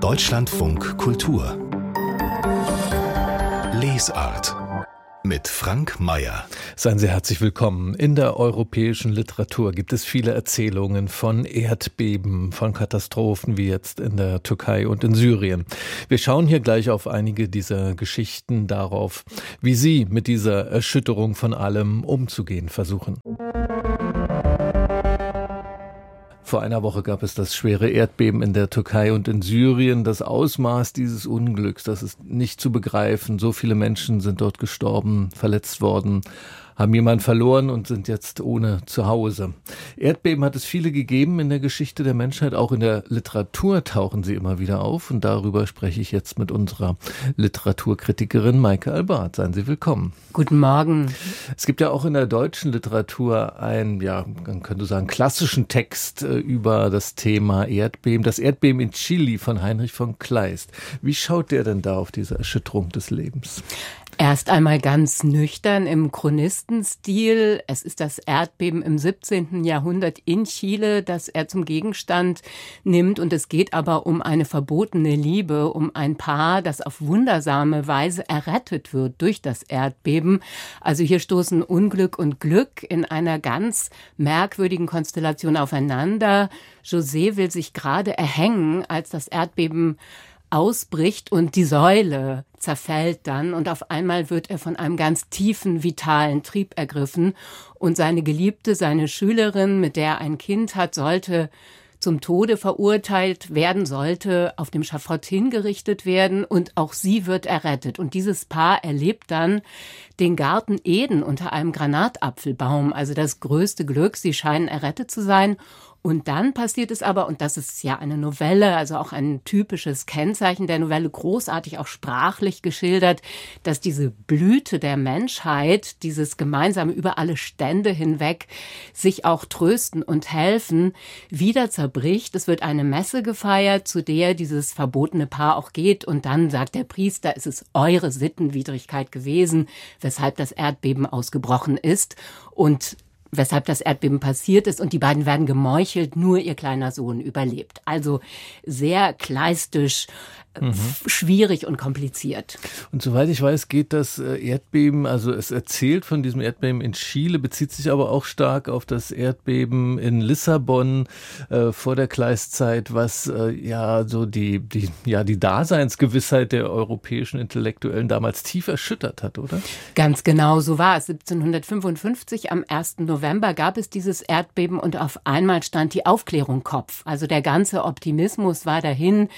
Deutschlandfunk Kultur Lesart mit Frank Mayer. Seien Sie herzlich willkommen. In der europäischen Literatur gibt es viele Erzählungen von Erdbeben, von Katastrophen wie jetzt in der Türkei und in Syrien. Wir schauen hier gleich auf einige dieser Geschichten darauf, wie Sie mit dieser Erschütterung von allem umzugehen versuchen. Vor einer Woche gab es das schwere Erdbeben in der Türkei und in Syrien. Das Ausmaß dieses Unglücks, das ist nicht zu begreifen. So viele Menschen sind dort gestorben, verletzt worden haben jemanden verloren und sind jetzt ohne Zuhause. Erdbeben hat es viele gegeben in der Geschichte der Menschheit. Auch in der Literatur tauchen sie immer wieder auf. Und darüber spreche ich jetzt mit unserer Literaturkritikerin Maike Albert. Seien Sie willkommen. Guten Morgen. Es gibt ja auch in der deutschen Literatur einen, ja, man könnte sagen, klassischen Text äh, über das Thema Erdbeben. Das Erdbeben in Chile von Heinrich von Kleist. Wie schaut der denn da auf diese Erschütterung des Lebens? Erst einmal ganz nüchtern im Chronistenstil. Es ist das Erdbeben im 17. Jahrhundert in Chile, das er zum Gegenstand nimmt. Und es geht aber um eine verbotene Liebe, um ein Paar, das auf wundersame Weise errettet wird durch das Erdbeben. Also hier stoßen Unglück und Glück in einer ganz merkwürdigen Konstellation aufeinander. José will sich gerade erhängen, als das Erdbeben ausbricht und die Säule zerfällt dann und auf einmal wird er von einem ganz tiefen, vitalen Trieb ergriffen und seine Geliebte, seine Schülerin, mit der er ein Kind hat, sollte zum Tode verurteilt werden sollte, auf dem Schafott hingerichtet werden und auch sie wird errettet. Und dieses Paar erlebt dann den Garten Eden unter einem Granatapfelbaum, also das größte Glück. Sie scheinen errettet zu sein und dann passiert es aber, und das ist ja eine Novelle, also auch ein typisches Kennzeichen der Novelle, großartig auch sprachlich geschildert, dass diese Blüte der Menschheit, dieses gemeinsame über alle Stände hinweg, sich auch trösten und helfen, wieder zerbricht. Es wird eine Messe gefeiert, zu der dieses verbotene Paar auch geht. Und dann sagt der Priester, es ist eure Sittenwidrigkeit gewesen, weshalb das Erdbeben ausgebrochen ist. Und weshalb das Erdbeben passiert ist und die beiden werden gemeuchelt, nur ihr kleiner Sohn überlebt. Also sehr kleistisch, mhm. schwierig und kompliziert. Und soweit ich weiß, geht das äh, Erdbeben, also es erzählt von diesem Erdbeben in Chile, bezieht sich aber auch stark auf das Erdbeben in Lissabon äh, vor der Kleiszeit, was äh, ja so die, die, ja, die Daseinsgewissheit der europäischen Intellektuellen damals tief erschüttert hat, oder? Ganz genau, so war es. 1755 am 1. November gab es dieses Erdbeben und auf einmal stand die Aufklärung Kopf. Also der ganze Optimismus war dahin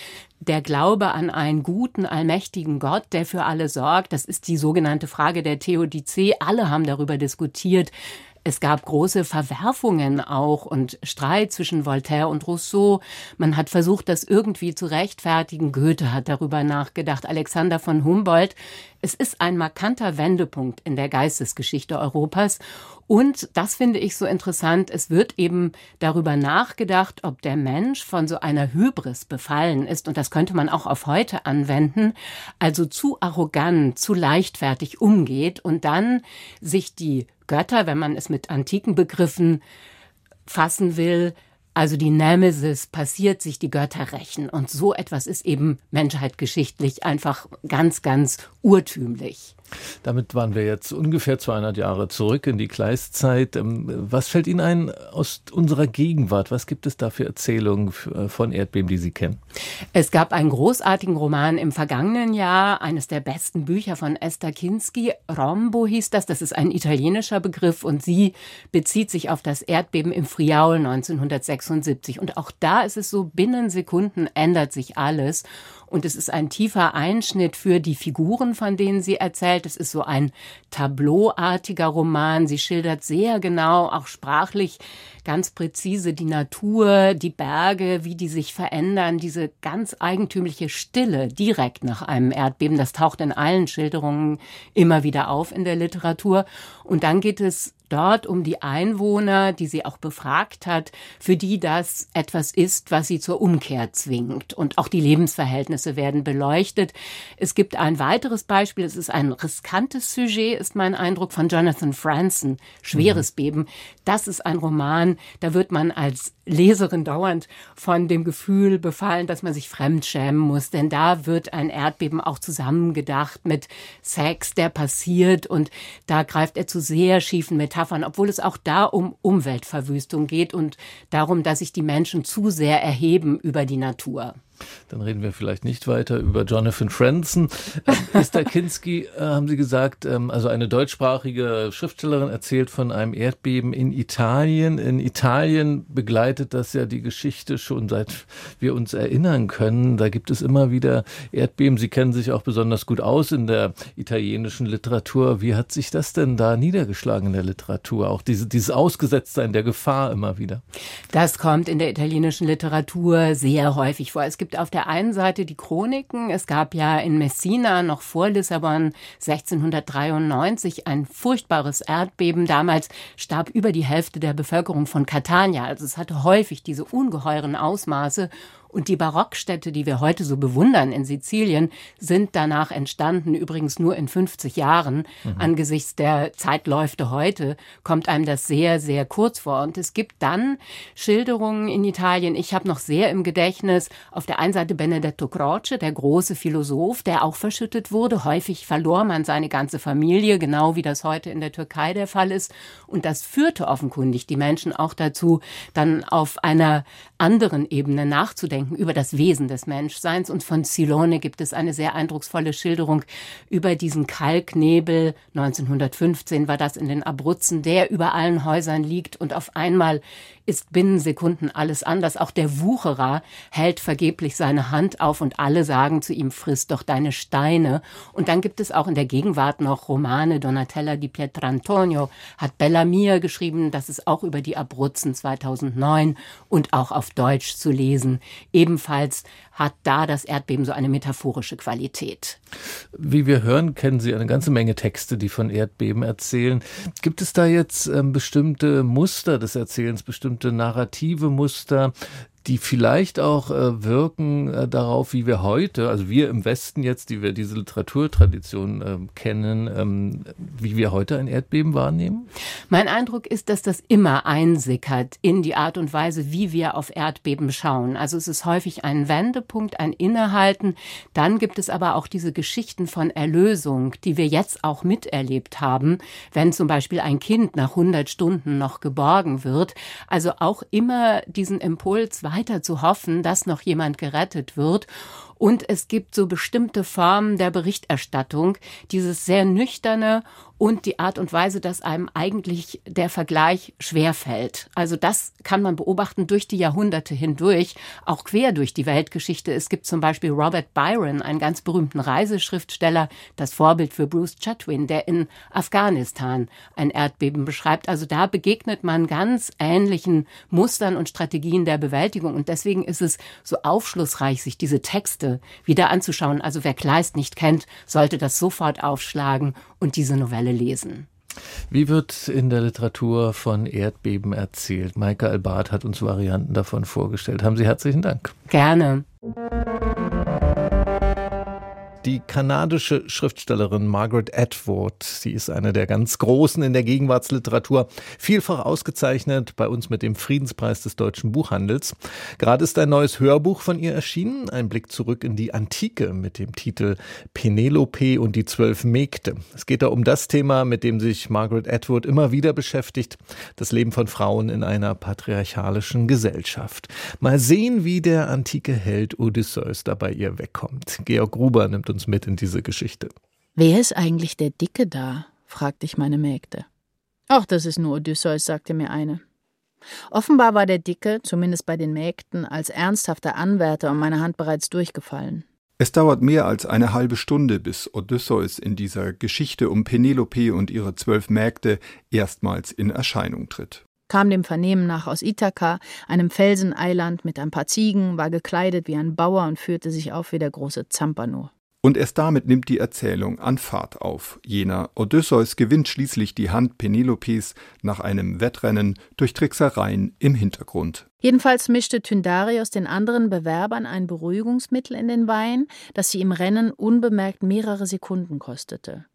der Glaube an einen guten, allmächtigen Gott, der für alle sorgt, das ist die sogenannte Frage der Theodizee. Alle haben darüber diskutiert. Es gab große Verwerfungen auch und Streit zwischen Voltaire und Rousseau. Man hat versucht, das irgendwie zu rechtfertigen. Goethe hat darüber nachgedacht. Alexander von Humboldt. Es ist ein markanter Wendepunkt in der Geistesgeschichte Europas. Und das finde ich so interessant. Es wird eben darüber nachgedacht, ob der Mensch von so einer Hybris befallen ist. Und das könnte man auch auf heute anwenden. Also zu arrogant, zu leichtfertig umgeht und dann sich die Götter, wenn man es mit antiken Begriffen fassen will, also die Nemesis passiert sich, die Götter rächen. Und so etwas ist eben menschheitgeschichtlich einfach ganz, ganz urtümlich. Damit waren wir jetzt ungefähr 200 Jahre zurück in die Kleiszeit. Ähm, was fällt Ihnen ein aus unserer Gegenwart? Was gibt es da für Erzählungen äh, von Erdbeben, die Sie kennen? Es gab einen großartigen Roman im vergangenen Jahr, eines der besten Bücher von Esther Kinski. Rombo hieß das. Das ist ein italienischer Begriff und sie bezieht sich auf das Erdbeben im Friaul 1976. Und auch da ist es so, binnen Sekunden ändert sich alles. Und es ist ein tiefer Einschnitt für die Figuren, von denen sie erzählt. Es ist so ein tableauartiger Roman. Sie schildert sehr genau, auch sprachlich ganz präzise die Natur, die Berge, wie die sich verändern, diese ganz eigentümliche Stille direkt nach einem Erdbeben. Das taucht in allen Schilderungen immer wieder auf in der Literatur. Und dann geht es dort um die Einwohner, die sie auch befragt hat, für die das etwas ist, was sie zur Umkehr zwingt. Und auch die Lebensverhältnisse werden beleuchtet. Es gibt ein weiteres Beispiel, es ist ein riskantes Sujet, ist mein Eindruck, von Jonathan Franzen, Schweres mhm. Beben. Das ist ein Roman, da wird man als Leserin dauernd von dem Gefühl befallen, dass man sich fremd schämen muss, denn da wird ein Erdbeben auch zusammengedacht mit Sex, der passiert und da greift er zu sehr schiefen Metaphern, obwohl es auch da um Umweltverwüstung geht und darum, dass sich die Menschen zu sehr erheben über die Natur. Dann reden wir vielleicht nicht weiter über Jonathan Franzen. Ähm, Esther Kinski, äh, haben Sie gesagt, ähm, also eine deutschsprachige Schriftstellerin erzählt von einem Erdbeben in Italien. In Italien begleitet das ja die Geschichte schon seit wir uns erinnern können. Da gibt es immer wieder Erdbeben. Sie kennen sich auch besonders gut aus in der italienischen Literatur. Wie hat sich das denn da niedergeschlagen in der Literatur? Auch diese, dieses Ausgesetztsein der Gefahr immer wieder. Das kommt in der italienischen Literatur sehr häufig vor. Es gibt gibt auf der einen Seite die Chroniken. Es gab ja in Messina noch vor Lissabon 1693 ein furchtbares Erdbeben. Damals starb über die Hälfte der Bevölkerung von Catania. Also es hatte häufig diese ungeheuren Ausmaße. Und die Barockstädte, die wir heute so bewundern in Sizilien, sind danach entstanden, übrigens nur in 50 Jahren. Mhm. Angesichts der Zeitläufe heute kommt einem das sehr, sehr kurz vor. Und es gibt dann Schilderungen in Italien. Ich habe noch sehr im Gedächtnis auf der einen Seite Benedetto Croce, der große Philosoph, der auch verschüttet wurde. Häufig verlor man seine ganze Familie, genau wie das heute in der Türkei der Fall ist. Und das führte offenkundig die Menschen auch dazu, dann auf einer anderen Ebene nachzudenken über das Wesen des Menschseins. Und von Silone gibt es eine sehr eindrucksvolle Schilderung über diesen Kalknebel. 1915 war das in den Abruzzen, der über allen Häusern liegt und auf einmal ist binnen Sekunden alles anders. Auch der Wucherer hält vergeblich seine Hand auf und alle sagen zu ihm, friss doch deine Steine. Und dann gibt es auch in der Gegenwart noch Romane. Donatella di Pietrantonio hat Bellamia geschrieben. Das ist auch über die Abruzzen 2009 und auch auf Deutsch zu lesen. Ebenfalls hat da das Erdbeben so eine metaphorische Qualität. Wie wir hören, kennen Sie eine ganze Menge Texte, die von Erdbeben erzählen. Gibt es da jetzt ähm, bestimmte Muster des Erzählens, bestimmte narrative Muster, die vielleicht auch äh, wirken äh, darauf, wie wir heute, also wir im Westen jetzt, die wir diese Literaturtradition äh, kennen, ähm, wie wir heute ein Erdbeben wahrnehmen? Mein Eindruck ist, dass das immer einsickert in die Art und Weise, wie wir auf Erdbeben schauen. Also es ist häufig ein Wendepunkt, ein Innehalten. Dann gibt es aber auch diese Geschichten von Erlösung, die wir jetzt auch miterlebt haben, wenn zum Beispiel ein Kind nach 100 Stunden noch geborgen wird. Also auch immer diesen Impuls weiter zu hoffen, dass noch jemand gerettet wird. Und es gibt so bestimmte Formen der Berichterstattung, dieses sehr nüchterne und die Art und Weise, dass einem eigentlich der Vergleich schwerfällt. Also das kann man beobachten durch die Jahrhunderte hindurch, auch quer durch die Weltgeschichte. Es gibt zum Beispiel Robert Byron, einen ganz berühmten Reiseschriftsteller, das Vorbild für Bruce Chatwin, der in Afghanistan ein Erdbeben beschreibt. Also da begegnet man ganz ähnlichen Mustern und Strategien der Bewältigung. Und deswegen ist es so aufschlussreich, sich diese Texte wieder anzuschauen. Also wer Kleist nicht kennt, sollte das sofort aufschlagen und diese Novelle lesen. Wie wird in der Literatur von Erdbeben erzählt? Maike Albart hat uns Varianten davon vorgestellt. Haben Sie herzlichen Dank. Gerne. Die kanadische Schriftstellerin Margaret Atwood, sie ist eine der ganz Großen in der Gegenwartsliteratur, vielfach ausgezeichnet, bei uns mit dem Friedenspreis des deutschen Buchhandels. Gerade ist ein neues Hörbuch von ihr erschienen, ein Blick zurück in die Antike mit dem Titel Penelope und die zwölf Mägde. Es geht da um das Thema, mit dem sich Margaret Atwood immer wieder beschäftigt, das Leben von Frauen in einer patriarchalischen Gesellschaft. Mal sehen, wie der antike Held Odysseus dabei ihr wegkommt. Georg Gruber nimmt uns mit in diese Geschichte. Wer ist eigentlich der Dicke da? fragte ich meine Mägde. Ach, das ist nur Odysseus, sagte mir eine. Offenbar war der Dicke, zumindest bei den Mägden, als ernsthafter Anwärter um meine Hand bereits durchgefallen. Es dauert mehr als eine halbe Stunde, bis Odysseus in dieser Geschichte um Penelope und ihre zwölf Mägde erstmals in Erscheinung tritt. Kam dem Vernehmen nach aus Ithaka, einem Felseneiland mit ein paar Ziegen, war gekleidet wie ein Bauer und führte sich auf wie der große Zampano. Und erst damit nimmt die Erzählung an Fahrt auf. Jener Odysseus gewinnt schließlich die Hand Penelopes nach einem Wettrennen durch Tricksereien im Hintergrund. Jedenfalls mischte Tyndarios den anderen Bewerbern ein Beruhigungsmittel in den Wein, das sie im Rennen unbemerkt mehrere Sekunden kostete.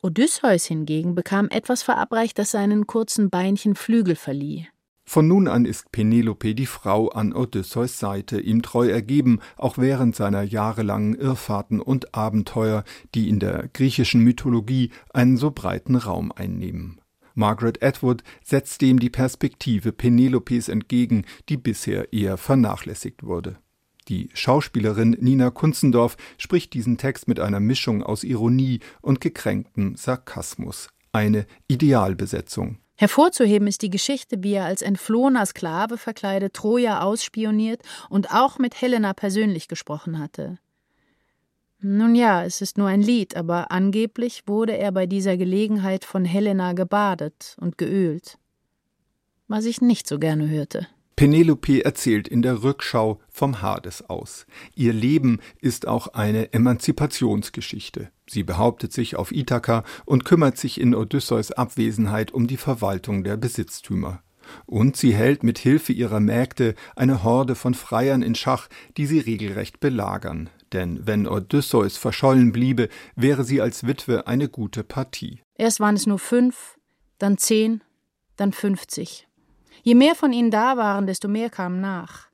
Odysseus hingegen bekam etwas verabreicht, das seinen kurzen Beinchen Flügel verlieh. Von nun an ist Penelope die Frau an Odysseus Seite, ihm treu ergeben, auch während seiner jahrelangen Irrfahrten und Abenteuer, die in der griechischen Mythologie einen so breiten Raum einnehmen. Margaret Atwood setzt dem die Perspektive Penelopes entgegen, die bisher eher vernachlässigt wurde. Die Schauspielerin Nina Kunzendorf spricht diesen Text mit einer Mischung aus Ironie und gekränktem Sarkasmus. Eine Idealbesetzung. Hervorzuheben ist die Geschichte, wie er als entflohener Sklave verkleidet Troja ausspioniert und auch mit Helena persönlich gesprochen hatte. Nun ja, es ist nur ein Lied, aber angeblich wurde er bei dieser Gelegenheit von Helena gebadet und geölt. Was ich nicht so gerne hörte. Penelope erzählt in der Rückschau vom Hades aus. Ihr Leben ist auch eine Emanzipationsgeschichte. Sie behauptet sich auf Ithaka und kümmert sich in Odysseus Abwesenheit um die Verwaltung der Besitztümer. Und sie hält mit Hilfe ihrer Mägde eine Horde von Freiern in Schach, die sie regelrecht belagern. Denn wenn Odysseus verschollen bliebe, wäre sie als Witwe eine gute Partie. Erst waren es nur fünf, dann zehn, dann fünfzig. Je mehr von ihnen da waren, desto mehr kamen nach.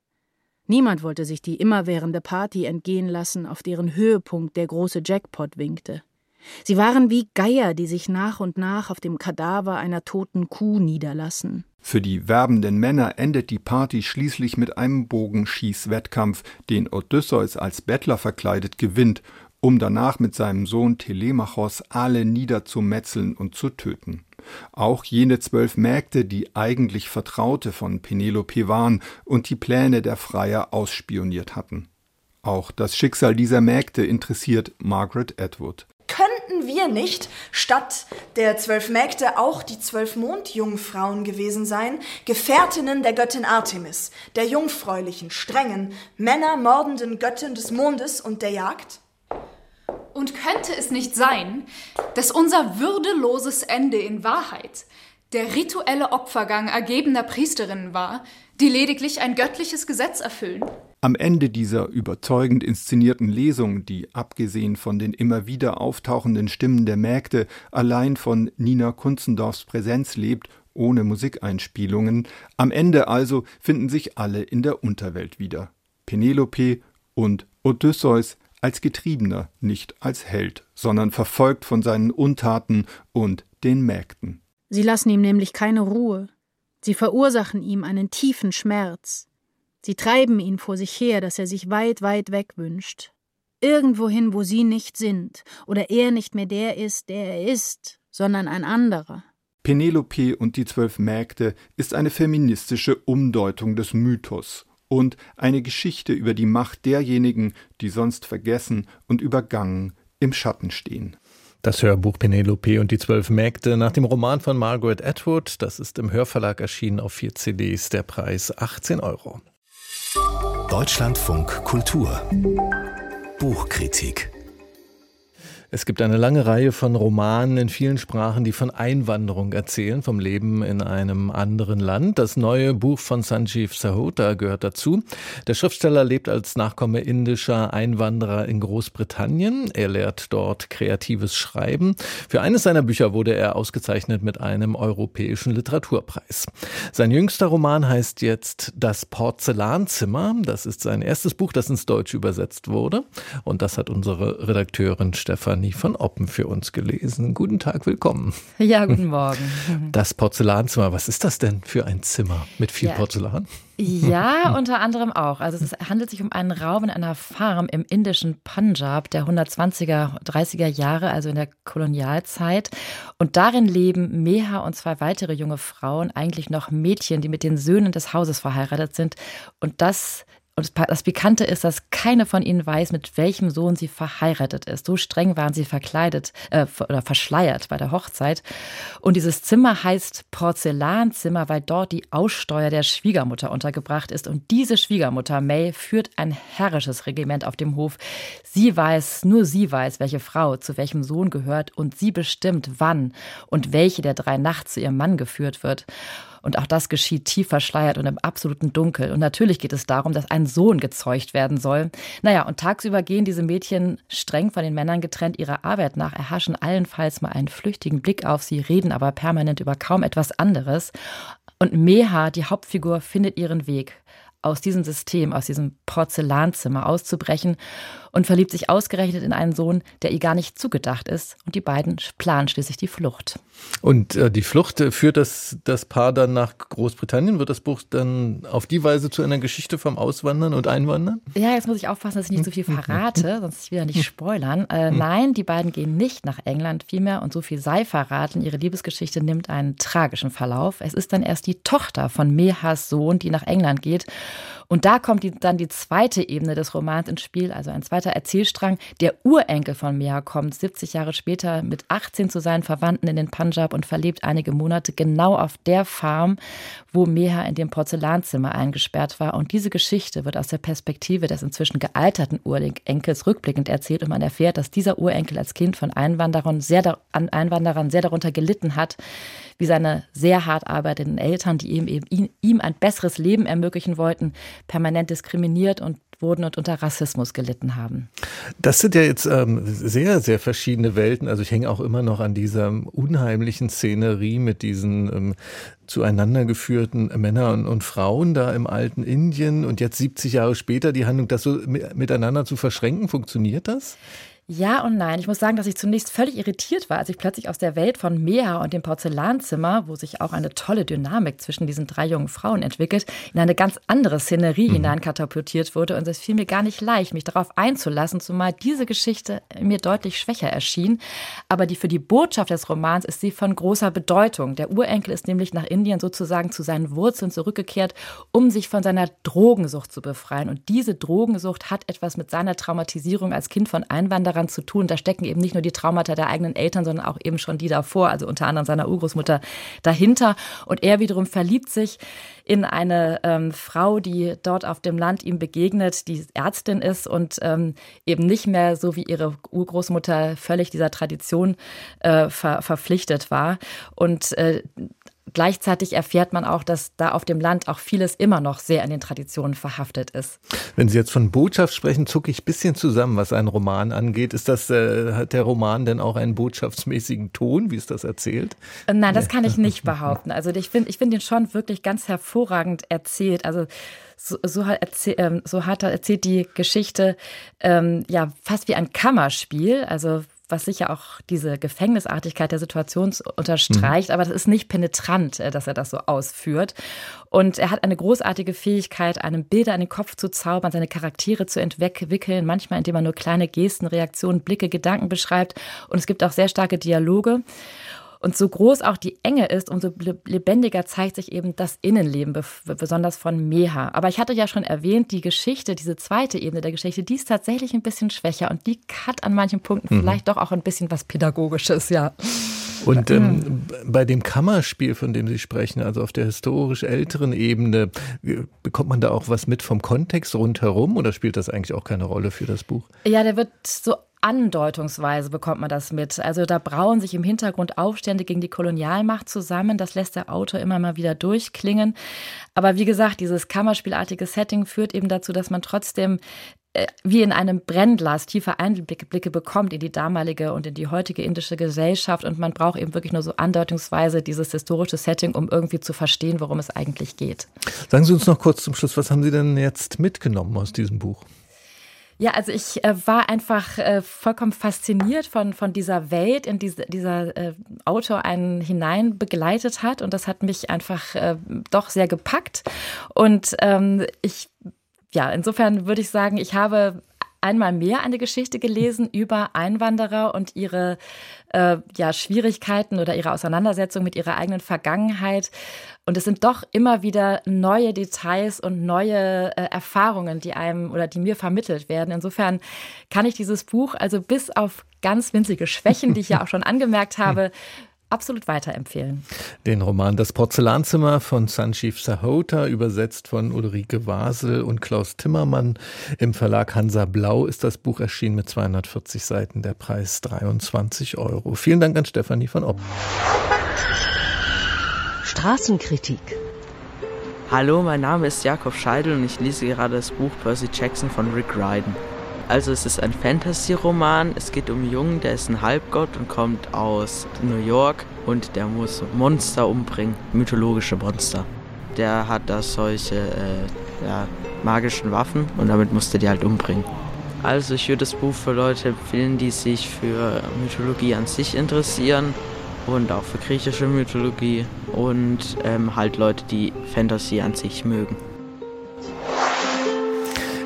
Niemand wollte sich die immerwährende Party entgehen lassen, auf deren Höhepunkt der große Jackpot winkte. Sie waren wie Geier, die sich nach und nach auf dem Kadaver einer toten Kuh niederlassen. Für die werbenden Männer endet die Party schließlich mit einem Bogenschießwettkampf, den Odysseus als Bettler verkleidet gewinnt, um danach mit seinem Sohn Telemachos alle niederzumetzeln und zu töten. Auch jene zwölf Mägde, die eigentlich Vertraute von Penelope waren und die Pläne der Freier ausspioniert hatten. Auch das Schicksal dieser Mägde interessiert Margaret Atwood. Könnten wir nicht statt der zwölf Mägde auch die zwölf Mondjungfrauen gewesen sein, Gefährtinnen der Göttin Artemis, der jungfräulichen, strengen, männermordenden Göttin des Mondes und der Jagd? Und könnte es nicht sein, dass unser würdeloses Ende in Wahrheit der rituelle Opfergang ergebener Priesterinnen war, die lediglich ein göttliches Gesetz erfüllen? Am Ende dieser überzeugend inszenierten Lesung, die abgesehen von den immer wieder auftauchenden Stimmen der Mägde allein von Nina Kunzendorfs Präsenz lebt, ohne Musikeinspielungen, am Ende also finden sich alle in der Unterwelt wieder. Penelope und Odysseus als Getriebener, nicht als Held, sondern verfolgt von seinen Untaten und den Mägden. Sie lassen ihm nämlich keine Ruhe. Sie verursachen ihm einen tiefen Schmerz. Sie treiben ihn vor sich her, dass er sich weit, weit weg wünscht. Irgendwohin, wo sie nicht sind, oder er nicht mehr der ist, der er ist, sondern ein anderer. Penelope und die zwölf Mägde ist eine feministische Umdeutung des Mythos und eine Geschichte über die Macht derjenigen, die sonst vergessen und übergangen im Schatten stehen. Das Hörbuch Penelope und die zwölf Mägde nach dem Roman von Margaret Atwood, das ist im Hörverlag erschienen auf vier CDs, der Preis 18 Euro. Deutschlandfunk Kultur Buchkritik es gibt eine lange Reihe von Romanen in vielen Sprachen, die von Einwanderung erzählen, vom Leben in einem anderen Land. Das neue Buch von Sanjeev Sahota gehört dazu. Der Schriftsteller lebt als Nachkomme indischer Einwanderer in Großbritannien. Er lehrt dort kreatives Schreiben. Für eines seiner Bücher wurde er ausgezeichnet mit einem europäischen Literaturpreis. Sein jüngster Roman heißt jetzt Das Porzellanzimmer. Das ist sein erstes Buch, das ins Deutsche übersetzt wurde. Und das hat unsere Redakteurin Stefan Stefanie von Oppen für uns gelesen. Guten Tag, willkommen. Ja, guten Morgen. Das Porzellanzimmer, was ist das denn für ein Zimmer mit viel ja. Porzellan? Ja, unter anderem auch. Also es handelt sich um einen Raum in einer Farm im indischen Punjab der 120er, 30er Jahre, also in der Kolonialzeit. Und darin leben Meha und zwei weitere junge Frauen, eigentlich noch Mädchen, die mit den Söhnen des Hauses verheiratet sind. Und das Und das Pikante ist, dass keine von ihnen weiß, mit welchem Sohn sie verheiratet ist. So streng waren sie verkleidet äh, oder verschleiert bei der Hochzeit. Und dieses Zimmer heißt Porzellanzimmer, weil dort die Aussteuer der Schwiegermutter untergebracht ist. Und diese Schwiegermutter, May, führt ein herrisches Regiment auf dem Hof. Sie weiß, nur sie weiß, welche Frau zu welchem Sohn gehört und sie bestimmt, wann und welche der drei nachts zu ihrem Mann geführt wird. Und auch das geschieht tief verschleiert und im absoluten Dunkel. Und natürlich geht es darum, dass ein Sohn gezeugt werden soll. Naja, und tagsüber gehen diese Mädchen streng von den Männern getrennt ihrer Arbeit nach, erhaschen allenfalls mal einen flüchtigen Blick auf sie, reden aber permanent über kaum etwas anderes. Und Meha, die Hauptfigur, findet ihren Weg aus diesem System, aus diesem Porzellanzimmer auszubrechen und verliebt sich ausgerechnet in einen Sohn, der ihr gar nicht zugedacht ist. Und die beiden planen schließlich die Flucht. Und äh, die Flucht äh, führt das, das Paar dann nach Großbritannien? Wird das Buch dann auf die Weise zu einer Geschichte vom Auswandern und Einwandern? Ja, jetzt muss ich aufpassen, dass ich nicht zu so viel verrate, sonst will ich nicht spoilern. Äh, nein, die beiden gehen nicht nach England, vielmehr, und so viel sei verraten, ihre Liebesgeschichte nimmt einen tragischen Verlauf. Es ist dann erst die Tochter von Mehas Sohn, die nach England geht. Und da kommt die, dann die zweite Ebene des Romans ins Spiel, also ein zweiter Erzählstrang. Der Urenkel von Meha kommt 70 Jahre später mit 18 zu seinen Verwandten in den Punjab und verlebt einige Monate genau auf der Farm, wo Meha in dem Porzellanzimmer eingesperrt war. Und diese Geschichte wird aus der Perspektive des inzwischen gealterten Urenkels rückblickend erzählt und man erfährt, dass dieser Urenkel als Kind von Einwanderern sehr, Einwanderern sehr darunter gelitten hat, wie seine sehr hart arbeitenden Eltern, die ihm, eben ihm ein besseres Leben ermöglichen wollten, permanent diskriminiert und wurden und unter Rassismus gelitten haben. Das sind ja jetzt ähm, sehr, sehr verschiedene Welten. Also ich hänge auch immer noch an dieser unheimlichen Szenerie mit diesen ähm, zueinander geführten Männer und, und, Frauen da im alten Indien und jetzt 70 Jahre später die Handlung, das so miteinander zu verschränken. Funktioniert das? Ja und nein. Ich muss sagen, dass ich zunächst völlig irritiert war, als ich plötzlich aus der Welt von Meha und dem Porzellanzimmer, wo sich auch eine tolle Dynamik zwischen diesen drei jungen Frauen entwickelt, in eine ganz andere Szenerie mhm. hineinkatapultiert wurde. Und es fiel mir gar nicht leicht, mich darauf einzulassen, zumal diese Geschichte mir deutlich schwächer erschien. Aber die, für die Botschaft des Romans ist sie von großer Bedeutung. Der Urenkel ist nämlich nach Indien sozusagen zu seinen Wurzeln zurückgekehrt, um sich von seiner Drogensucht zu befreien. Und diese Drogensucht hat etwas mit seiner Traumatisierung als Kind von Einwanderern daran zu tun. Da stecken eben nicht nur die Traumata der eigenen Eltern, sondern auch eben schon die davor, also unter anderem seiner Urgroßmutter dahinter. Und er wiederum verliebt sich in eine ähm, Frau, die dort auf dem Land ihm begegnet, die Ärztin ist und ähm, eben nicht mehr so wie ihre Urgroßmutter völlig dieser Tradition äh, ver verpflichtet war. Und äh, Gleichzeitig erfährt man auch, dass da auf dem Land auch vieles immer noch sehr in den Traditionen verhaftet ist. Wenn Sie jetzt von Botschaft sprechen, zucke ich ein bisschen zusammen, was einen Roman angeht. Ist das, äh, hat der Roman denn auch einen botschaftsmäßigen Ton? Wie ist das erzählt? Äh, nein, das kann ich nicht behaupten. Also ich finde ich finde ihn schon wirklich ganz hervorragend erzählt. Also so, so, hat, erzähl, ähm, so hat er erzählt die Geschichte ähm, ja fast wie ein Kammerspiel. Also was sicher auch diese Gefängnisartigkeit der Situation unterstreicht, mhm. aber das ist nicht penetrant, äh, dass er das so ausführt. Und er hat eine großartige Fähigkeit, einem Bilder in den Kopf zu zaubern, seine Charaktere zu entwickeln, manchmal indem er nur kleine Gesten, Reaktionen, Blicke, Gedanken beschreibt. Und es gibt auch sehr starke Dialoge. Und so groß auch die Enge ist, umso lebendiger zeigt sich eben das Innenleben, besonders von Meha. Aber ich hatte ja schon erwähnt, die Geschichte, diese zweite Ebene der Geschichte, die ist tatsächlich ein bisschen schwächer und die hat an manchen Punkten mhm. vielleicht doch auch ein bisschen was Pädagogisches, ja. Und ähm, bei dem Kammerspiel, von dem Sie sprechen, also auf der historisch älteren Ebene, äh, bekommt man da auch was mit vom Kontext rundherum oder spielt das eigentlich auch keine Rolle für das Buch? Ja, der wird so andeutungsweise bekommt man das mit. Also da brauen sich im Hintergrund Aufstände gegen die Kolonialmacht zusammen. Das lässt der Autor immer mal wieder durchklingen. Aber wie gesagt, dieses Kammerspielartige Setting führt eben dazu, dass man trotzdem äh, wie in einem Brennglas tiefe Einblicke bekommt in die damalige und in die heutige indische Gesellschaft. Und man braucht eben wirklich nur so andeutungsweise dieses historische Setting, um irgendwie zu verstehen, worum es eigentlich geht. Sagen Sie uns noch kurz zum Schluss, was haben Sie denn jetzt mitgenommen aus diesem Buch? Ja, also ich äh, war einfach äh, vollkommen fasziniert von, von dieser Welt, in die dieser äh, Autor einen hinein begleitet hat. Und das hat mich einfach äh, doch sehr gepackt. Und ähm, ich, ja, insofern würde ich sagen, ich habe einmal mehr eine Geschichte gelesen über Einwanderer und ihre äh, ja, Schwierigkeiten oder ihre Auseinandersetzung mit ihrer eigenen Vergangenheit. Und es sind doch immer wieder neue Details und neue äh, Erfahrungen, die einem oder die mir vermittelt werden. Insofern kann ich dieses Buch also bis auf ganz winzige Schwächen, die ich ja auch schon angemerkt habe, absolut weiterempfehlen. Den Roman Das Porzellanzimmer von Sanjeev Sahota, übersetzt von Ulrike Wasel und Klaus Timmermann. Im Verlag Hansa Blau ist das Buch erschienen mit 240 Seiten, der Preis 23 Euro. Vielen Dank an Stefanie von Opp. Straßenkritik. Hallo, mein Name ist Jakob Scheidel und ich lese gerade das Buch Percy Jackson von Rick Ryden. Also es ist ein Fantasy-Roman. Es geht um einen Jungen, der ist ein Halbgott und kommt aus New York und der muss Monster umbringen, mythologische Monster. Der hat da solche äh, ja, magischen Waffen und damit musste die halt umbringen. Also ich würde das Buch für Leute empfehlen, die sich für Mythologie an sich interessieren und auch für griechische Mythologie und ähm, halt Leute, die Fantasy an sich mögen.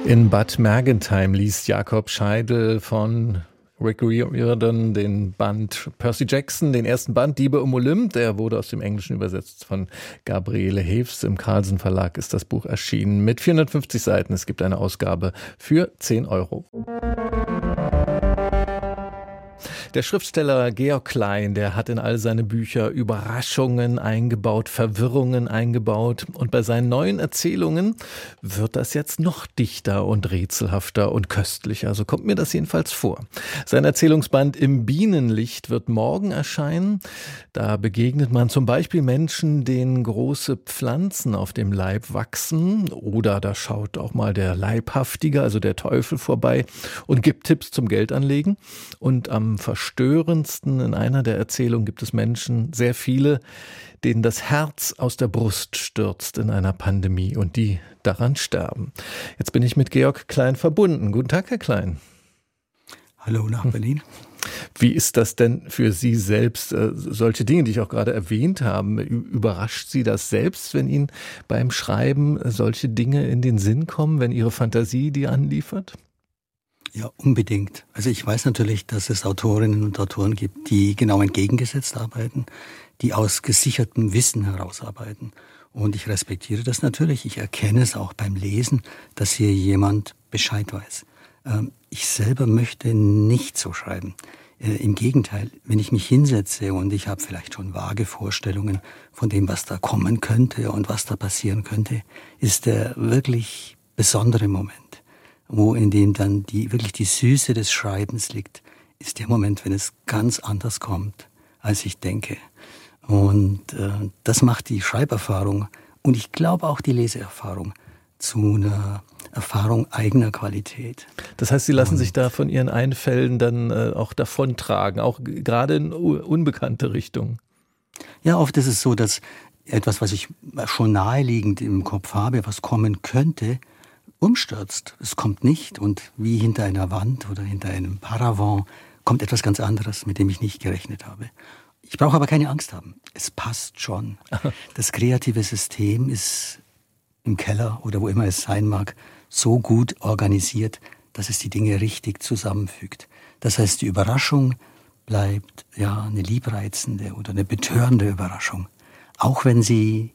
In Bad Mergentheim liest Jakob Scheidel von Rick Riordan den Band Percy Jackson, den ersten Band Diebe um Olymp. Der wurde aus dem Englischen übersetzt von Gabriele Heves. Im Carlsen Verlag ist das Buch erschienen mit 450 Seiten. Es gibt eine Ausgabe für 10 Euro. Der Schriftsteller Georg Klein, der hat in all seine Bücher Überraschungen eingebaut, Verwirrungen eingebaut. Und bei seinen neuen Erzählungen wird das jetzt noch dichter und rätselhafter und köstlicher. So kommt mir das jedenfalls vor. Sein Erzählungsband Im Bienenlicht wird morgen erscheinen. Da begegnet man zum Beispiel Menschen, denen große Pflanzen auf dem Leib wachsen. Oder da schaut auch mal der Leibhaftige, also der Teufel, vorbei und gibt Tipps zum Geldanlegen. Und am verstörendsten in einer der Erzählungen gibt es Menschen, sehr viele, denen das Herz aus der Brust stürzt in einer Pandemie und die daran sterben. Jetzt bin ich mit Georg Klein verbunden. Guten Tag, Herr Klein. Hallo nach Berlin. Wie ist das denn für Sie selbst? Äh, solche Dinge, die ich auch gerade erwähnt habe, überrascht Sie das selbst, wenn Ihnen beim Schreiben solche Dinge in den Sinn kommen, wenn Ihre Fantasie die anliefert? Ja, unbedingt. Also ich weiß natürlich, dass es Autorinnen und Autoren gibt, die genau entgegengesetzt arbeiten, die aus gesichertem Wissen herausarbeiten. Und ich respektiere das natürlich. Ich erkenne es auch beim Lesen, dass hier jemand Bescheid weiß. Ähm, ich selber möchte nicht so schreiben. Äh, Im Gegenteil, wenn ich mich hinsetze und ich habe vielleicht schon vage Vorstellungen von dem, was da kommen könnte und was da passieren könnte, ist der wirklich besondere Moment wo in dem dann die, wirklich die Süße des Schreibens liegt, ist der Moment, wenn es ganz anders kommt, als ich denke. Und äh, das macht die Schreiberfahrung und ich glaube auch die Leseerfahrung zu einer Erfahrung eigener Qualität. Das heißt, Sie lassen und sich da von Ihren Einfällen dann äh, auch davontragen, auch gerade in unbekannte Richtungen. Ja, oft ist es so, dass etwas, was ich schon naheliegend im Kopf habe, was kommen könnte, umstürzt. Es kommt nicht und wie hinter einer Wand oder hinter einem Paravent kommt etwas ganz anderes, mit dem ich nicht gerechnet habe. Ich brauche aber keine Angst haben. Es passt schon. Das kreative System ist im Keller oder wo immer es sein mag, so gut organisiert, dass es die Dinge richtig zusammenfügt. Das heißt, die Überraschung bleibt ja eine liebreizende oder eine betörende Überraschung, auch wenn sie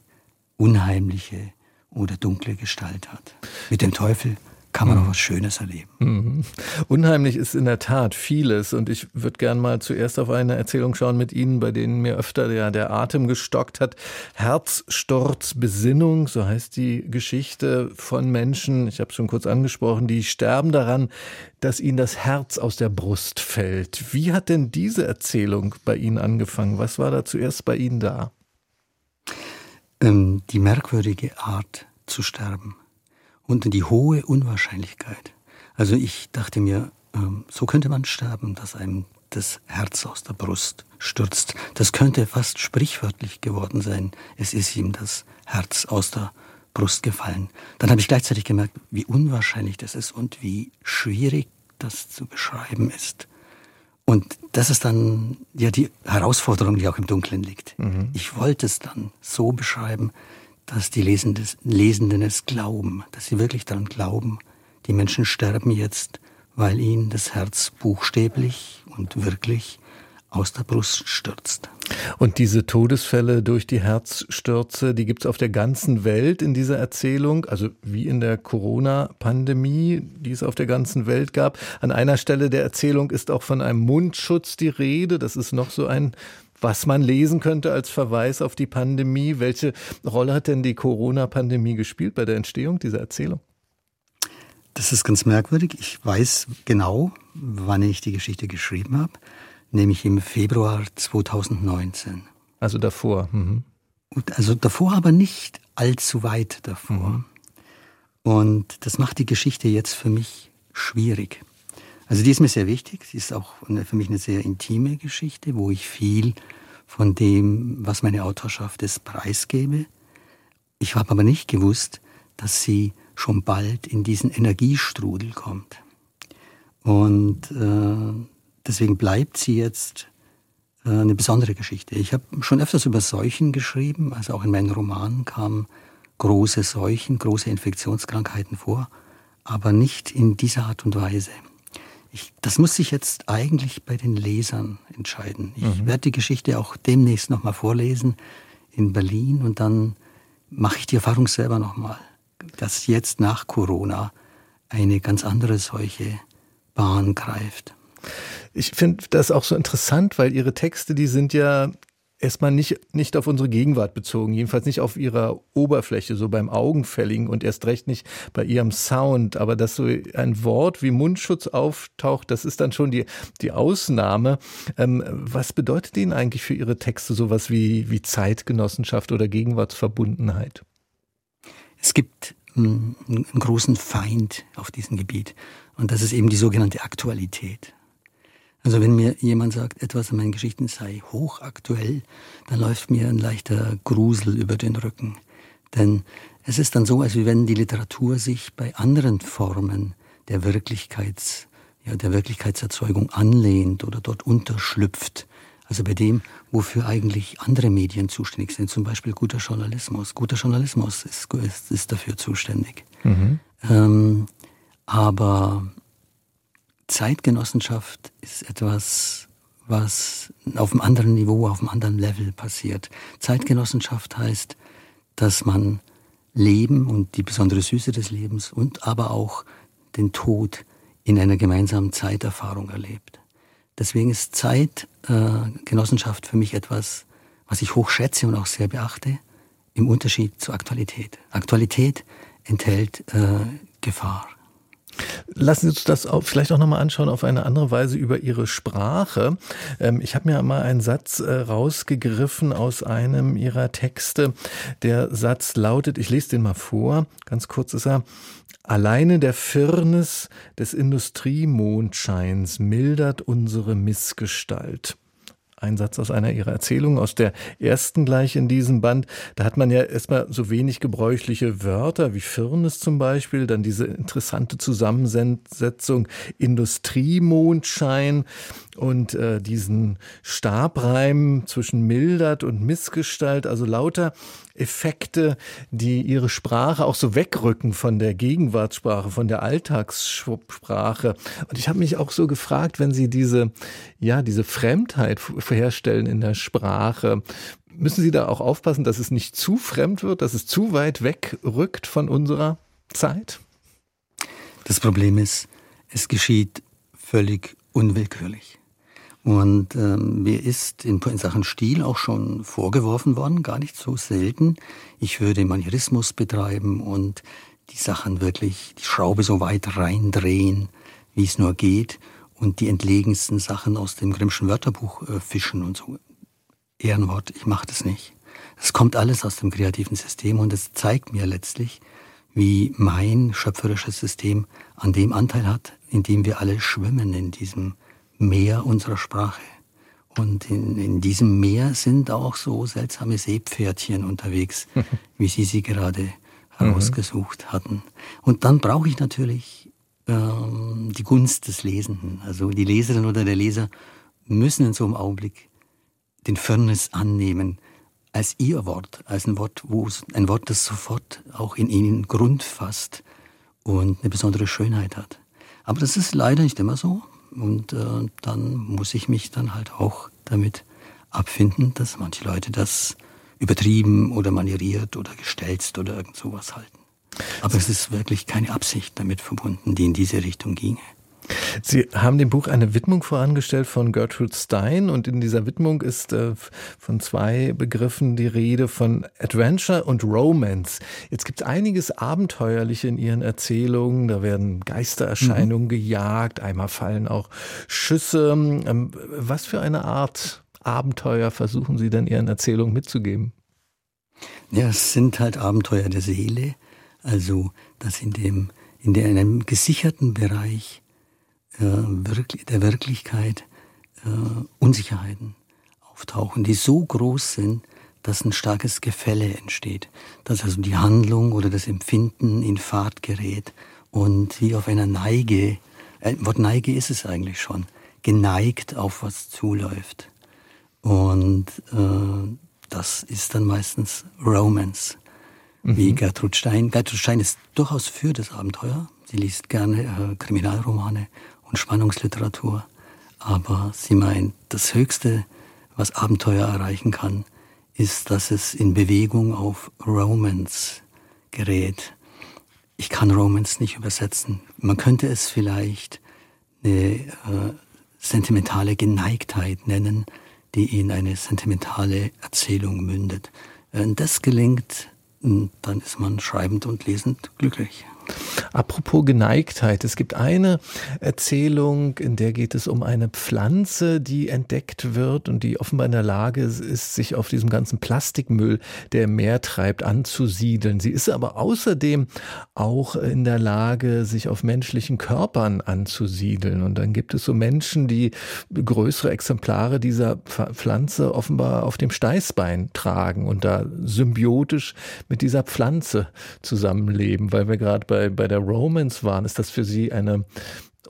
unheimliche, oder dunkle Gestalt hat. Mit dem Teufel kann man mhm. auch was Schönes erleben. Mhm. Unheimlich ist in der Tat vieles und ich würde gern mal zuerst auf eine Erzählung schauen mit Ihnen, bei denen mir öfter der, der Atem gestockt hat. Herzsturz, Besinnung, so heißt die Geschichte von Menschen, ich habe es schon kurz angesprochen, die sterben daran, dass ihnen das Herz aus der Brust fällt. Wie hat denn diese Erzählung bei Ihnen angefangen? Was war da zuerst bei Ihnen da? Ähm, die merkwürdige Art zu sterben und die hohe Unwahrscheinlichkeit. Also ich dachte mir, ähm, so könnte man sterben, dass einem das Herz aus der Brust stürzt. Das könnte fast sprichwörtlich geworden sein. Es ist ihm das Herz aus der Brust gefallen. Dann habe ich gleichzeitig gemerkt, wie unwahrscheinlich das ist und wie schwierig das zu beschreiben ist. Und das ist dann ja die Herausforderung, die auch im Dunkeln liegt. Mhm. Ich wollte es dann so beschreiben, dass die Lesenden, Lesenden es glauben, dass sie wirklich daran glauben, die Menschen sterben jetzt weil ihn das Herz buchstäblich und wirklich aus der Brust stürzt. Und diese Todesfälle durch die Herzstürze, die gibt es auf der ganzen Welt in dieser Erzählung, also wie in der Corona-Pandemie, die es auf der ganzen Welt gab. An einer Stelle der Erzählung ist auch von einem Mundschutz die Rede. Das ist noch so ein was man lesen könnte als Verweis auf die Pandemie. Welche Rolle hat denn die Corona-Pandemie gespielt bei der Entstehung dieser Erzählung? Das ist ganz merkwürdig. Ich weiß genau, wann ich die Geschichte geschrieben habe nämlich im Februar 2019. Also davor. Mhm. Also davor, aber nicht allzu weit davor. Mhm. Und das macht die Geschichte jetzt für mich schwierig. Also die ist mir sehr wichtig. Sie ist auch für mich eine sehr intime Geschichte, wo ich viel von dem, was meine Autorschaft ist, preisgebe. Ich habe aber nicht gewusst, dass sie schon bald in diesen Energiestrudel kommt. Und äh, deswegen bleibt sie jetzt äh, eine besondere Geschichte. Ich habe schon öfters über Seuchen geschrieben, also auch in meinen Romanen kamen große Seuchen, große Infektionskrankheiten vor, aber nicht in dieser Art und Weise. Ich, das muss sich jetzt eigentlich bei den Lesern entscheiden. Ich mhm. werde die Geschichte auch demnächst nochmal vorlesen in Berlin und dann mache ich die Erfahrung selber nochmal, dass jetzt nach Corona eine ganz andere solche Bahn greift. Ich finde das auch so interessant, weil ihre Texte, die sind ja erstmal nicht, nicht auf unsere Gegenwart bezogen, jedenfalls nicht auf ihrer Oberfläche, so beim Augenfälligen und erst recht nicht bei ihrem Sound. Aber dass so ein Wort wie Mundschutz auftaucht, das ist dann schon die, die Ausnahme. Ähm, was bedeutet Ihnen eigentlich für Ihre Texte sowas wie, wie Zeitgenossenschaft oder Gegenwartsverbundenheit? Es gibt einen, einen großen Feind auf diesem Gebiet und das ist eben die sogenannte Aktualität. Also wenn mir jemand sagt, etwas in meinen Geschichten sei hochaktuell, dann läuft mir ein leichter Grusel über den Rücken. Denn es ist dann so, als wenn die Literatur sich bei anderen Formen der Wirklichkeits, ja, der Wirklichkeitserzeugung anlehnt oder dort unterschlüpft. Also bei dem, wofür eigentlich andere Medien zuständig sind, zum Beispiel guter Journalismus. Guter Journalismus ist, ist, ist dafür zuständig. Mhm. Ähm, aber Zeitgenossenschaft ist etwas, was auf einem anderen Niveau, auf einem anderen Level passiert. Zeitgenossenschaft heißt, dass man Leben und die besondere Süße des Lebens und aber auch den Tod in einer gemeinsamen Zeiterfahrung erlebt. Deswegen ist Zeitgenossenschaft äh, für mich etwas, was ich hochschätze und auch sehr beachte, im Unterschied zur Aktualität. Aktualität enthält äh, Gefahr. Lassen Sie uns das auch vielleicht auch nochmal anschauen auf eine andere Weise über Ihre Sprache. Ähm, ich habe mir mal einen Satz äh, rausgegriffen aus einem Ihrer Texte. Der Satz lautet, ich lese den mal vor, ganz kurz ist er, Alleine der Firnis des Industriemondscheins mildert unsere Missgestalt. Ein Satz aus einer ihrer Erzählungen, aus der ersten gleich in diesem Band. Da hat man ja erstmal so wenig gebräuchliche Wörter wie Firnis zum Beispiel, dann diese interessante Zusammensetzung Industriemondschein und äh, diesen Stabreim zwischen mildert und Missgestalt, also lauter Effekte, die ihre Sprache auch so wegrücken von der Gegenwartssprache, von der Alltagssprache. Und ich habe mich auch so gefragt, wenn Sie diese, ja, diese Fremdheit herstellen in der Sprache, müssen Sie da auch aufpassen, dass es nicht zu fremd wird, dass es zu weit wegrückt von unserer Zeit? Das Problem ist, es geschieht völlig unwillkürlich. Und ähm, mir ist in, in Sachen Stil auch schon vorgeworfen worden, gar nicht so selten, ich würde Manierismus betreiben und die Sachen wirklich, die Schraube so weit reindrehen, wie es nur geht und die entlegensten Sachen aus dem Grimmschen Wörterbuch äh, fischen und so. Ehrenwort, ich mache das nicht. Es kommt alles aus dem kreativen System und es zeigt mir letztlich, wie mein schöpferisches System an dem Anteil hat, in dem wir alle schwimmen in diesem Meer unserer Sprache. Und in, in diesem Meer sind auch so seltsame Seepferdchen unterwegs, wie Sie sie gerade herausgesucht mhm. hatten. Und dann brauche ich natürlich ähm, die Gunst des Lesenden. Also die Leserin oder der Leser müssen in so einem Augenblick den Firnis annehmen als ihr Wort, als ein Wort, wo ein Wort, das sofort auch in ihnen Grund fasst und eine besondere Schönheit hat. Aber das ist leider nicht immer so. Und äh, dann muss ich mich dann halt auch damit abfinden, dass manche Leute das übertrieben oder manieriert oder gestelzt oder irgend sowas halten. Aber es ist wirklich keine Absicht damit verbunden, die in diese Richtung ginge. Sie haben dem Buch eine Widmung vorangestellt von Gertrude Stein und in dieser Widmung ist äh, von zwei Begriffen die Rede von Adventure und Romance. Jetzt gibt es einiges Abenteuerliche in Ihren Erzählungen. Da werden Geistererscheinungen mhm. gejagt, einmal fallen auch Schüsse. Ähm, was für eine Art Abenteuer versuchen Sie denn Ihren Erzählungen mitzugeben? Ja, es sind halt Abenteuer der Seele, also dass in dem in einem gesicherten Bereich der Wirklichkeit äh, Unsicherheiten auftauchen, die so groß sind, dass ein starkes Gefälle entsteht, dass also die Handlung oder das Empfinden in Fahrt gerät und wie auf einer Neige, äh, Wort Neige ist es eigentlich schon, geneigt auf was zuläuft. Und äh, das ist dann meistens Romance, mhm. wie Gertrud Stein. Gertrud Stein ist durchaus für das Abenteuer. Sie liest gerne äh, Kriminalromane und Spannungsliteratur. Aber sie meint, das Höchste, was Abenteuer erreichen kann, ist, dass es in Bewegung auf Romance gerät. Ich kann Romance nicht übersetzen. Man könnte es vielleicht eine äh, sentimentale Geneigtheit nennen, die in eine sentimentale Erzählung mündet. Wenn das gelingt, dann ist man schreibend und lesend glücklich. Apropos Geneigtheit, es gibt eine Erzählung, in der geht es um eine Pflanze, die entdeckt wird und die offenbar in der Lage ist, sich auf diesem ganzen Plastikmüll, der im Meer treibt, anzusiedeln. Sie ist aber außerdem auch in der Lage, sich auf menschlichen Körpern anzusiedeln. Und dann gibt es so Menschen, die größere Exemplare dieser Pflanze offenbar auf dem Steißbein tragen und da symbiotisch mit dieser Pflanze zusammenleben, weil wir gerade bei, bei der Romance waren, ist das für Sie eine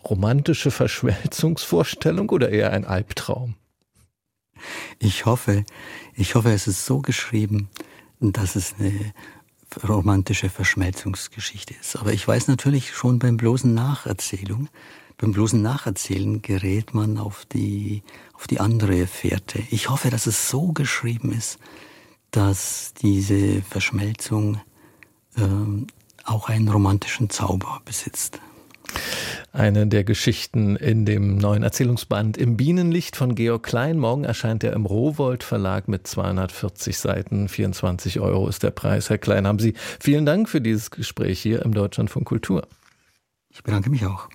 romantische Verschmelzungsvorstellung oder eher ein Albtraum? Ich hoffe, ich hoffe, es ist so geschrieben, dass es eine romantische Verschmelzungsgeschichte ist. Aber ich weiß natürlich schon beim bloßen Nacherzählung, beim bloßen Nacherzählen gerät man auf die, auf die andere Fährte. Ich hoffe, dass es so geschrieben ist, dass diese Verschmelzung ähm, auch einen romantischen Zauber besitzt. Eine der Geschichten in dem neuen Erzählungsband Im Bienenlicht von Georg Klein. Morgen erscheint er im Rowold Verlag mit 240 Seiten. 24 Euro ist der Preis. Herr Klein, haben Sie vielen Dank für dieses Gespräch hier im Deutschland von Kultur. Ich bedanke mich auch.